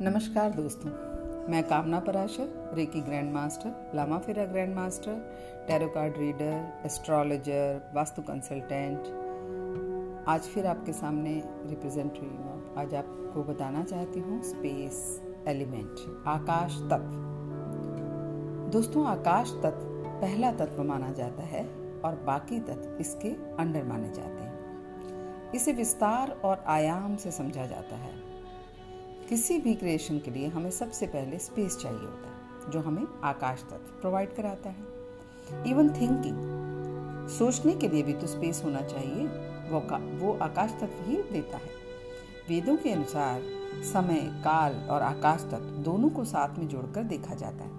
नमस्कार दोस्तों, मैं Kamna Parashar, reiki grand master Lama Fera grand master tarot card reader, astrologer, vastu consultant. आज फिर आपके सामने रिप्रेजेंट रही हूँ। आज आपको बताना चाहती हूँ स्पेस एलिमेंट, आकाश तत्व। दोस्तों, आकाश तत्व पहला तत्व माना जाता है और बाकी तत्व इसके अंडर माने जाते हैं। इसे विस्तार और आयाम से समझा जाता है। किसी भी क्रिएशन के लिए हमें सबसे पहले स्पेस चाहिए होता है, जो हमें आकाश तत्व प्रोवाइड कराता है। इवन थिंकिंग सोचने के लिए भी तो स्पेस होना चाहिए, वो वो आकाश तत्व ही देता है। वेदों के अनुसार समय, काल और आकाश तत्व दोनों को साथ में जोड़कर देखा जाता है।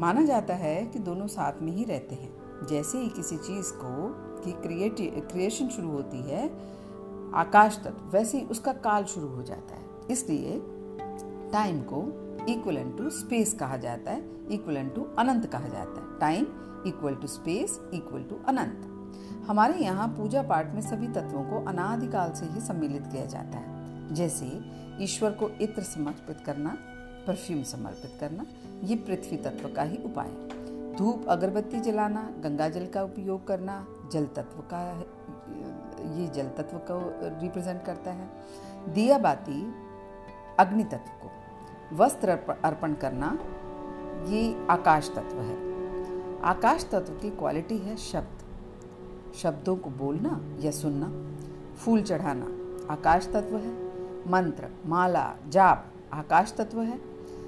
माना जाता है कि दोनों साथ में ही रहते हैं। जैसे ही किसी चीज़ को, की क्रिएटिव क्रिएशन शुरू होती है, आकाश तत्व, वैसे ही उसका काल शुरू हो जाता है। इसलिए टाइम को इक्वल टू स्पेस कहा जाता है इक्वल टू अनंत कहा जाता है। Time equal to space equal to अनंत। हमारे यहाँ पूजा पाठ में सभी तत्वों को अनादिकाल से ही सम्मिलित किया जाता है। जैसे ईश्वर को इत्र समर्पित करना परफ्यूम समर्पित करना, ये पृथ्वी तत्व का ही उपाय है। धूप, अगरबत्ती जलाना, गंगा जल का उपयोग करना, जल तत्व का, ये जल तत्व को रिप्रेजेंट करता है। दिया बाती अग्नि तत्व को। वस्त्र अर्पण करना ये आकाश तत्व है। आकाश तत्व की क्वालिटी है शब्द। शब्दों को बोलना या सुनना, फूल चढ़ाना आकाश तत्व है। मंत्र, माला, जाप आकाश तत्व है।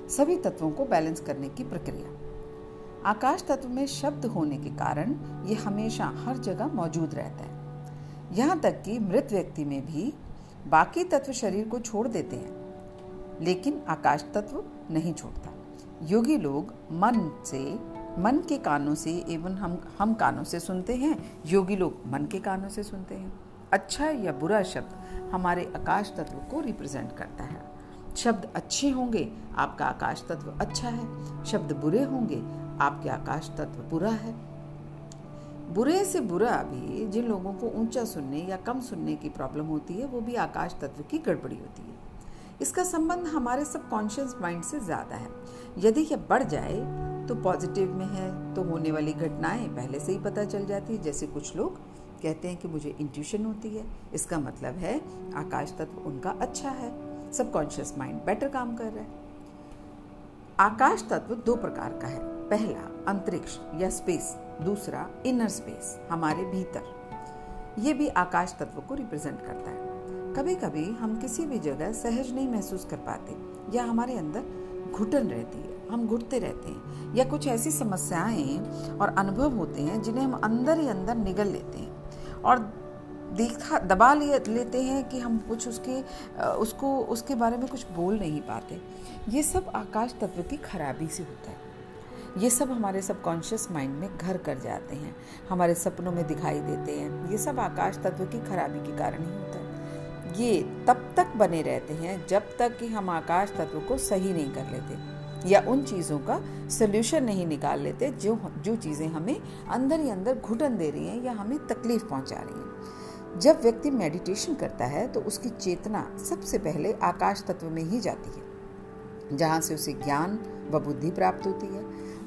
सभी तत्वों को बैलेंस करने की प्रक्रिया। आकाश तत्व में शब्द होने के कारण ये हमेशा हर जगह मौजूद रहता है। यहाँ तक कि मृत व्यक्ति में भी बाकी तत्व शरीर को छोड़ देते हैं। लेकिन आकाश तत्व नहीं छोड़ता। योगी लोग मन से, मन के कानों से एवं हम हम कानों से सुनते हैं, योगी लोग मन के कानों से सुनते हैं। अच्छा या बुरा शब्द हमारे आकाश तत्व को रिप्रेजेंट करता है। शब्द अच्छे होंगे, आपका आकाश तत्व अच्छा है। शब्द बुरे होंगे, आपके आकाश तत्व बुरा है। बुरे से बुरा भी जिन लोगों को ऊँचा सुनने या कम सुनने की प्रॉब्लम होती है, वो भी आकाश तत्व की गड़बड़ी होती है। इसका संबंध हमारे सबकॉन्शियस माइंड से ज़्यादा है। यदि यह बढ़ जाए तो पॉजिटिव में है तो होने वाली घटनाएँ पहले से ही पता चल जाती है। जैसे कुछ लोग कहते हैं कि मुझे इंट्यूशन होती है। इसका मतलब है, आकाश तत्व उनका अच्छा है। सबकॉन्शियस माइंड बेटर काम कर रहा है। आकाश तत्व दो प्रकार का है। पहला, अंतरिक्ष या स्पेस दूसरा इनर स्पेस हमारे भीतर। ये भी आकाश तत्व को रिप्रेजेंट करता है। कभी कभी हम किसी भी जगह सहज नहीं महसूस कर पाते, या हमारे अंदर घुटन रहती है, हम घुटते रहते हैं, या कुछ ऐसी समस्याएँ और अनुभव होते हैं जिन्हें हम अंदर ही अंदर निगल लेते हैं और देखा, दबा लेते हैं कि हम कुछ उसके उसको, उसके बारे में कुछ बोल नहीं पाते। ये सब आकाश तत्व की खराबी से होता है। ये सब हमारे सबकॉन्शियस माइंड में घर कर जाते हैं, हमारे सपनों में दिखाई देते हैं। ये सब आकाश तत्व की खराबी के कारण ही होता है। ये तब तक बने रहते हैं जब तक कि हम आकाश तत्व को सही नहीं कर लेते या उन चीज़ों का सोल्यूशन नहीं निकाल लेते जो जो चीज़ें हमें अंदर ही अंदर घुटन दे रही हैं या हमें तकलीफ़ पहुँचा रही हैं। जब व्यक्ति मेडिटेशन करता है तो उसकी चेतना सबसे पहले आकाश तत्व में ही जाती है, जहाँ से उसे ज्ञान व बुद्धि प्राप्त होती है।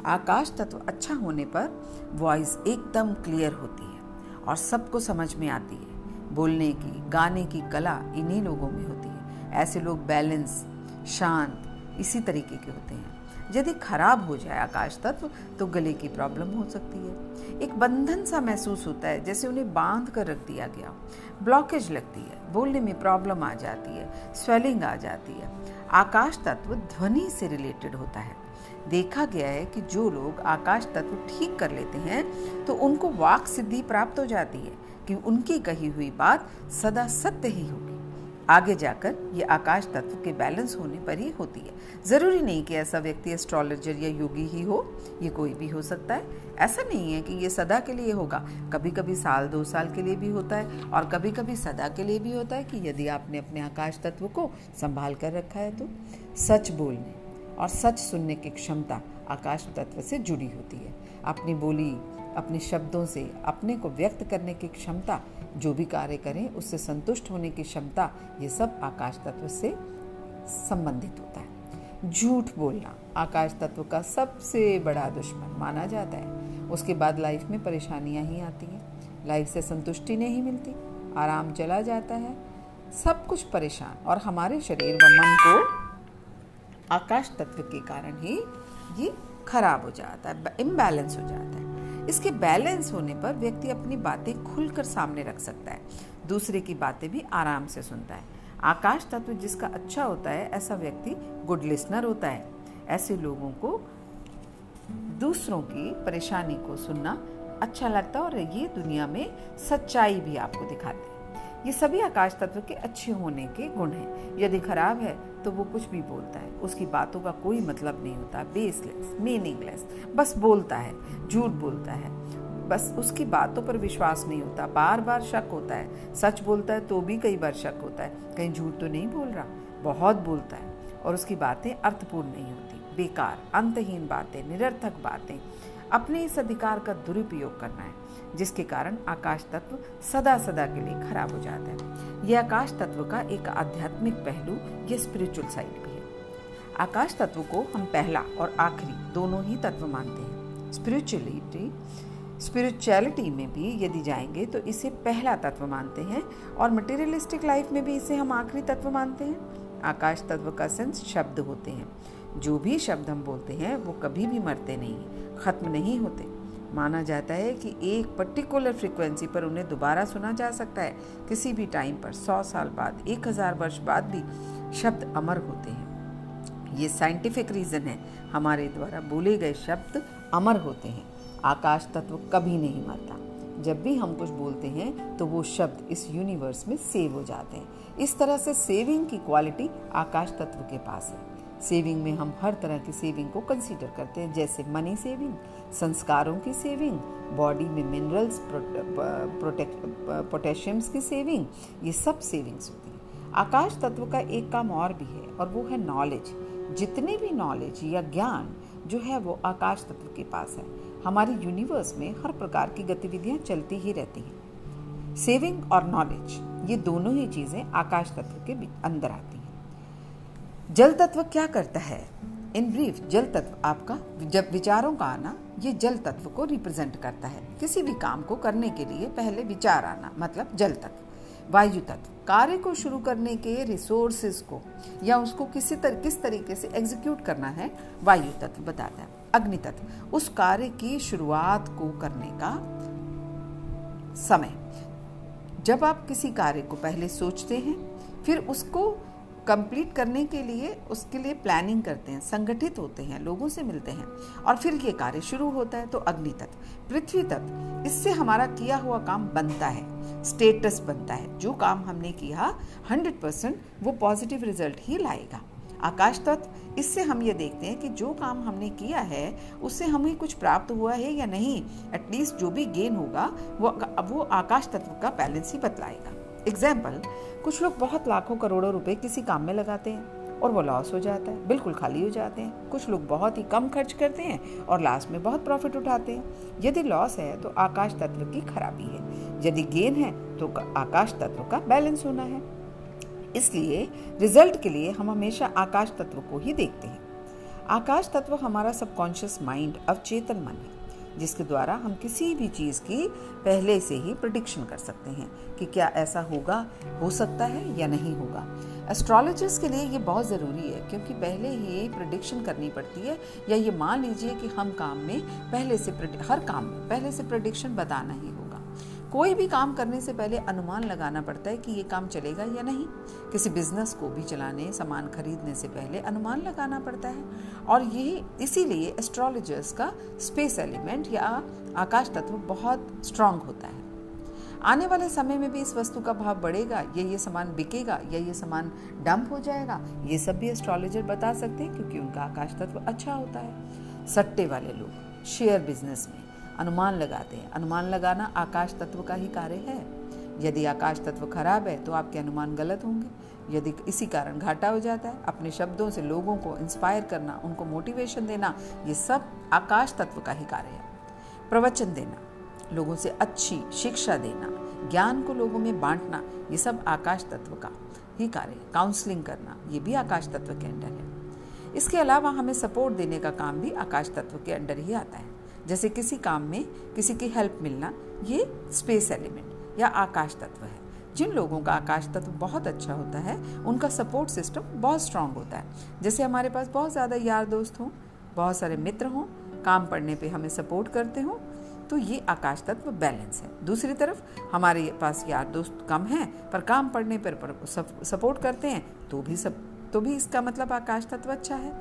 आकाश तत्व अच्छा होने पर वॉइस एकदम क्लियर होती है और सबको समझ में आती है। बोलने की, गाने की कला इन्हीं लोगों में होती है। ऐसे लोग बैलेंस, शांत, इसी तरीके के होते हैं। यदि खराब हो जाए आकाश तत्व तो गले की प्रॉब्लम हो सकती है। एक बंधन सा महसूस होता है, जैसे उन्हें बाँध कर रख दिया गया ब्लॉकेज लगती है, बोलने में प्रॉब्लम आ जाती है, स्वेलिंग आ जाती है। आकाश तत्व ध्वनि से रिलेटेड होता है। देखा गया है कि जो लोग आकाश तत्व ठीक कर लेते हैं तो उनको वाक सिद्धि प्राप्त हो जाती है। कि उनकी कही हुई बात सदा सत्य ही होगी। आगे जाकर ये आकाश तत्व के बैलेंस होने पर ही होती है। ज़रूरी नहीं कि ऐसा व्यक्ति एस्ट्रोलॉजर या योगी ही हो, ये कोई भी हो सकता है। ऐसा नहीं है कि ये सदा के लिए होगा। कभी कभी साल, दो साल के लिए भी होता है और कभी कभी सदा के लिए भी होता है कि यदि आपने अपने आकाश तत्व को संभाल कर रखा है तो। सच बोलने और सच सुनने की क्षमता आकाश तत्व से जुड़ी होती है। अपनी बोली अपने शब्दों से, अपने को व्यक्त करने की क्षमता, जो भी कार्य करें, उससे संतुष्ट होने की क्षमता, ये सब आकाश तत्व से संबंधित होता है। झूठ बोलना आकाश तत्व का सबसे बड़ा दुश्मन माना जाता है। उसके बाद लाइफ में परेशानियाँ ही आती हैं। लाइफ से संतुष्टि नहीं मिलती, आराम चला जाता है। सब कुछ परेशान और हमारे शरीर व मन को आकाश तत्व के कारण ही ये खराब हो जाता है इम्बैलेंस हो जाता है। इसके बैलेंस होने पर व्यक्ति अपनी बातें खुलकर सामने रख सकता है। दूसरे की बातें भी आराम से सुनता है। आकाश तत्व जिसका अच्छा होता है, ऐसा व्यक्ति गुड लिसनर होता है। ऐसे लोगों को दूसरों की परेशानी को सुनना अच्छा लगता है और ये दुनिया में सच्चाई भी आपको दिखाते हैं। ये सभी आकाश तत्व के अच्छे होने के गुण हैं। यदि खराब है तो वो कुछ भी बोलता है। उसकी बातों का कोई मतलब नहीं होता। बेसलेस मीनिंगलेस बस बोलता है, झूठ बोलता है। बस उसकी बातों पर विश्वास नहीं होता। बार बार शक होता है। सच बोलता है तो भी कई बार शक होता है। कहीं झूठ तो नहीं बोल रहा, बहुत बोलता है। और उसकी बातें अर्थपूर्ण नहीं होती। बेकार, अंतहीन बातें, निरर्थक बातें। अपने इस अधिकार का दुरुपयोग करना है, जिसके कारण आकाश तत्व सदा सदा के लिए खराब हो जाता है। यह आकाश तत्व का एक आध्यात्मिक पहलू, ये स्पिरिचुअल साइड भी है। आकाश तत्व को हम पहला और आखिरी दोनों ही तत्व मानते हैं। स्पिरिचुअलिटी स्पिरिचुअलिटी में भी यदि जाएँगे तो इसे पहला तत्व मानते हैं और मटेरियलिस्टिक लाइफ में भी इसे हम आखिरी तत्व मानते हैं। आकाश तत्व का सेंस शब्द होते हैं। जो भी शब्द हम बोलते हैं, वो कभी भी मरते नहीं ख़त्म नहीं होते। माना जाता है कि एक पर्टिकुलर फ्रिक्वेंसी पर उन्हें दोबारा सुना जा सकता है। किसी भी टाइम पर, सौ साल बाद, एक हज़ार वर्ष बाद भी शब्द अमर होते हैं। ये साइंटिफिक रीज़न है। हमारे द्वारा बोले गए शब्द अमर होते हैं। आकाश तत्व कभी नहीं मरता। जब भी हम कुछ बोलते हैं तो वो शब्द इस यूनिवर्स में सेव हो जाते हैं। इस तरह से सेविंग की क्वालिटी आकाश तत्व के पास है। सेविंग में हम हर तरह की सेविंग को कंसीडर करते हैं, जैसे मनी सेविंग संस्कारों की सेविंग बॉडी में मिनरल्स पोटेशियम्स की सेविंग ये सब सेविंग्स होती हैं। आकाश तत्व का एक काम और भी है, और वो है नॉलेज जितने भी नॉलेज या ज्ञान जो है वो आकाश तत्व के पास है। हमारे यूनिवर्स में हर प्रकार की गतिविधियाँ चलती ही रहती हैं। सेविंग और नॉलेज ये दोनों ही चीज़ें आकाश तत्व के अंदर आती हैं। जल तत्व क्या करता है? इन ब्रीफ जल तत्व आपका जब विचारों का आना ये जल तत्व को रिप्रेजेंट करता है। किसी भी काम को करने के लिए पहले विचार आना मतलब जल तत्व। वायु तत्व कार्य को शुरू करने के रिसोर्सेज को या उसको किसी तर, किस तरीके से एग्जीक्यूट करना है वायु तत्व बताता है। अग्नि तत्व उस कार्य की शुरुआत को करने का समय। जब आप किसी कार्य को पहले सोचते हैं फिर उसको कंप्लीट करने के लिए, उसके लिए प्लानिंग करते हैं, संगठित होते हैं, लोगों से मिलते हैं। और फिर ये कार्य शुरू होता है तो अग्नि तत्व, पृथ्वी तत्व, इससे हमारा किया हुआ काम बनता है स्टेटस बनता है। जो काम हमने किया हंड्रेड परसेंट वो पॉजिटिव रिज़ल्ट ही लाएगा। आकाश तत्व, इससे हम ये देखते हैं कि जो काम हमने किया है, उससे हमें कुछ प्राप्त हुआ है या नहीं? एटलीस्ट जो भी गेन होगा, वो वो आकाश तत्व का बैलेंस ही बतलाएगा। एग्ज़ाम्पल कुछ लोग बहुत लाखों करोड़ों रुपए किसी काम में लगाते हैं और वो लॉस हो जाता है, बिल्कुल खाली हो जाते हैं। कुछ लोग बहुत ही कम खर्च करते हैं और लास्ट में बहुत प्रॉफिट उठाते हैं। यदि लॉस है तो आकाश तत्व की खराबी है। यदि गेन है तो आकाश तत्व का बैलेंस होना है। इसलिए रिज़ल्ट के लिए हम हमेशा आकाश तत्व को ही देखते हैं। आकाश तत्व हमारा सबकॉन्शियस माइंड अवचेतन मन है। जिसके द्वारा हम किसी भी चीज़ की पहले से ही प्रडिक्शन कर सकते हैं कि क्या ऐसा होगा, हो सकता है या नहीं होगा। एस्ट्रोलॉजर्स के लिए ये बहुत ज़रूरी है, क्योंकि पहले ही प्रडिक्शन करनी पड़ती है, या ये मान लीजिए कि हम काम में पहले से हर काम में पहले से प्रडिक्शन बताना ही होगा। कोई भी काम करने से पहले अनुमान लगाना पड़ता है कि ये काम चलेगा या नहीं। किसी बिज़नेस को भी चलाने, सामान खरीदने से पहले अनुमान लगाना पड़ता है। और यही इसीलिए एस्ट्रोलॉजर्स का स्पेस एलिमेंट या आकाश तत्व बहुत स्ट्रांग होता है। आने वाले समय में भी इस वस्तु का भाव बढ़ेगा, या ये सामान बिकेगा, या ये सामान डंप हो जाएगा, ये सब भी एस्ट्रोलॉजर बता सकते हैं, क्योंकि उनका आकाश तत्व अच्छा होता है। सट्टे वाले लोग शेयर बिज़नेस में। अनुमान लगाते हैं। अनुमान लगाना आकाश तत्व का ही कार्य है। यदि आकाश तत्व खराब है तो आपके अनुमान गलत होंगे। यदि इसी कारण घाटा हो जाता है, अपने शब्दों से लोगों को इंस्पायर करना, उनको मोटिवेशन देना, ये सब आकाश तत्व का ही कार्य है। प्रवचन देना, लोगों से अच्छी शिक्षा देना, ज्ञान को लोगों में बांटना, ये सब आकाश तत्व का ही कार्य है। काउंसलिंग करना, ये भी आकाश तत्व के अंडर है। इसके अलावा हमें सपोर्ट देने का काम भी आकाश तत्व के अंडर ही आता है। जैसे किसी काम में किसी की हेल्प मिलना ये स्पेस एलिमेंट या आकाश तत्व है। जिन लोगों का आकाश तत्व बहुत अच्छा होता है उनका सपोर्ट सिस्टम बहुत स्ट्रांग होता है। जैसे हमारे पास बहुत ज़्यादा यार दोस्त हों बहुत सारे मित्र हों काम पढ़ने पे हमें सपोर्ट करते हों तो ये आकाश तत्व बैलेंस है। दूसरी तरफ़ हमारे पास यार दोस्त कम हैं पर काम पढ़ने पर, पर सपोर्ट करते हैं तो भी सब तो भी इसका मतलब आकाश तत्व अच्छा है।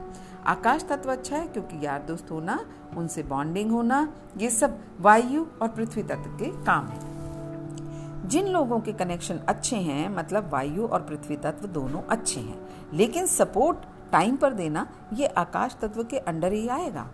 आकाश तत्व अच्छा है क्योंकि यार दोस्त होना, उनसे बॉन्डिंग होना, ये सब वायु और पृथ्वी तत्व के काम है। जिन लोगों के कनेक्शन अच्छे हैं मतलब वायु और पृथ्वी तत्व दोनों अच्छे हैं, लेकिन सपोर्ट टाइम पर देना, ये आकाश तत्व के अंडर ही आएगा।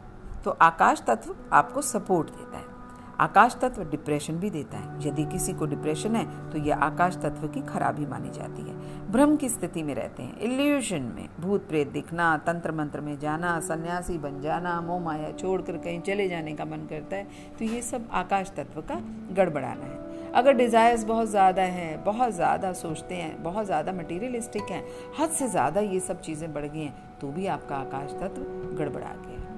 तो आकाश तत्व आपको सपोर्ट देता है। आकाश तत्व डिप्रेशन भी देता है। यदि किसी को डिप्रेशन है तो यह आकाश तत्व की खराबी मानी जाती है। भ्रम की स्थिति में रहते हैं। इल्यूशन में भूत प्रेत दिखना, तंत्र मंत्र में जाना, सन्यासी बन जाना, मोह माया छोड़कर कहीं चले जाने का मन करता है तो ये सब आकाश तत्व का गड़बड़ाना है। अगर डिज़ायर्स बहुत ज़्यादा हैं, बहुत ज़्यादा सोचते हैं, बहुत ज़्यादा मटीरियलिस्टिक हैं, हद से ज़्यादा ये सब चीज़ें बढ़ गई हैं तो भी आपका आकाश तत्व गड़बड़ा गया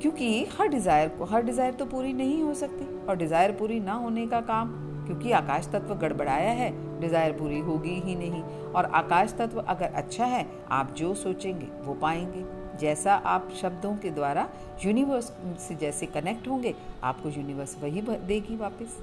क्योंकि हर डिज़ायर को, हर डिज़ायर तो पूरी नहीं हो सकती और डिज़ायर पूरी ना होने का काम, क्योंकि आकाश तत्व गड़बड़ाया है डिज़ायर पूरी होगी ही नहीं और आकाश तत्व अगर अच्छा है, आप जो सोचेंगे वो पाएँगे। जैसा आप शब्दों के द्वारा यूनिवर्स से जैसे कनेक्ट होंगे, आपको यूनिवर्स वही देगी वापस।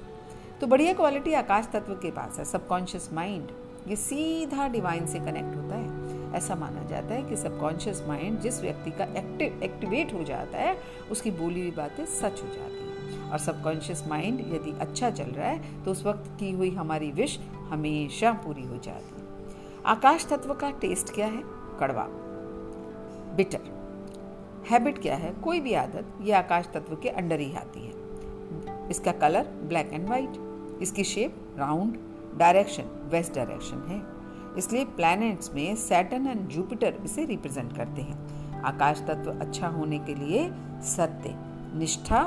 तो बढ़िया क्वालिटी आकाश तत्व के पास है सबकॉन्शियस माइंड ये सीधा डिवाइन से कनेक्ट होता है। ऐसा माना जाता है कि सबकॉन्शियस माइंड जिस व्यक्ति का एक्टिव, एक्टिवेट हो जाता है, उसकी बोली हुई बातें सच हो जाती हैं। और सबकॉन्शियस माइंड यदि अच्छा चल रहा है तो उस वक्त की हुई हमारी विश हमेशा पूरी हो जाती है। आकाश तत्व का टेस्ट क्या है? कड़वा। बिटर हैबिट क्या है? कोई भी आदत, ये आकाश तत्व के अंडर ही आती है। इसका कलर ब्लैक एंड व्हाइट इसकी shape round direction west direction है। इसलिए प्लैनेट्स में सैटर्न एंड जुपिटर इसे रिप्रेजेंट करते हैं। आकाश तत्व अच्छा होने के लिए सत्य, निष्ठा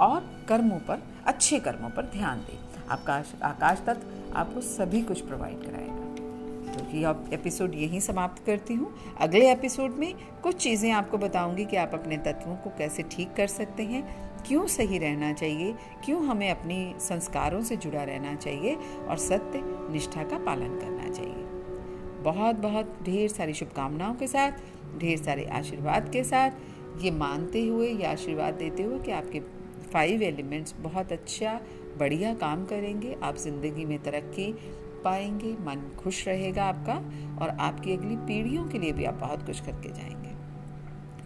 और कर्मों पर, अच्छे कर्मों पर ध्यान दें। आकाश आकाश तत्व आपको सभी कुछ प्रोवाइड कराएगा। तो ये एपिसोड यहीं समाप्त करती हूँ। अगले एपिसोड में कुछ चीज़ें आपको बताऊँगी कि आप अपने तत्वों को कैसे ठीक कर सकते हैं। क्यों सही रहना चाहिए? क्यों हमें अपने संस्कारों से जुड़ा रहना चाहिए? और सत्य, निष्ठा का पालन करना चाहिए। बहुत बहुत ढेर सारी शुभकामनाओं के साथ, ढेर सारे आशीर्वाद के साथ। ये मानते हुए, या आशीर्वाद देते हुए कि आपके फाइव एलिमेंट्स बहुत अच्छा बढ़िया काम करेंगे। आप ज़िंदगी में तरक्की पाएँगे, मन खुश रहेगा आपका और आपकी अगली पीढ़ियों के लिए भी आप बहुत कुछ करके जाएँगे।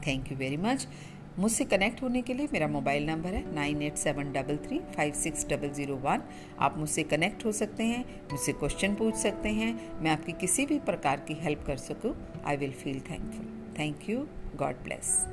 थैंक यू वेरी मच मुझसे कनेक्ट होने के लिए मेरा मोबाइल नंबर है nine eight seven double three five six double zero one आप मुझसे कनेक्ट हो सकते हैं, मुझसे क्वेश्चन पूछ सकते हैं, मैं आपकी किसी भी प्रकार की हेल्प कर सकूँ। I will feel thankful thank you God bless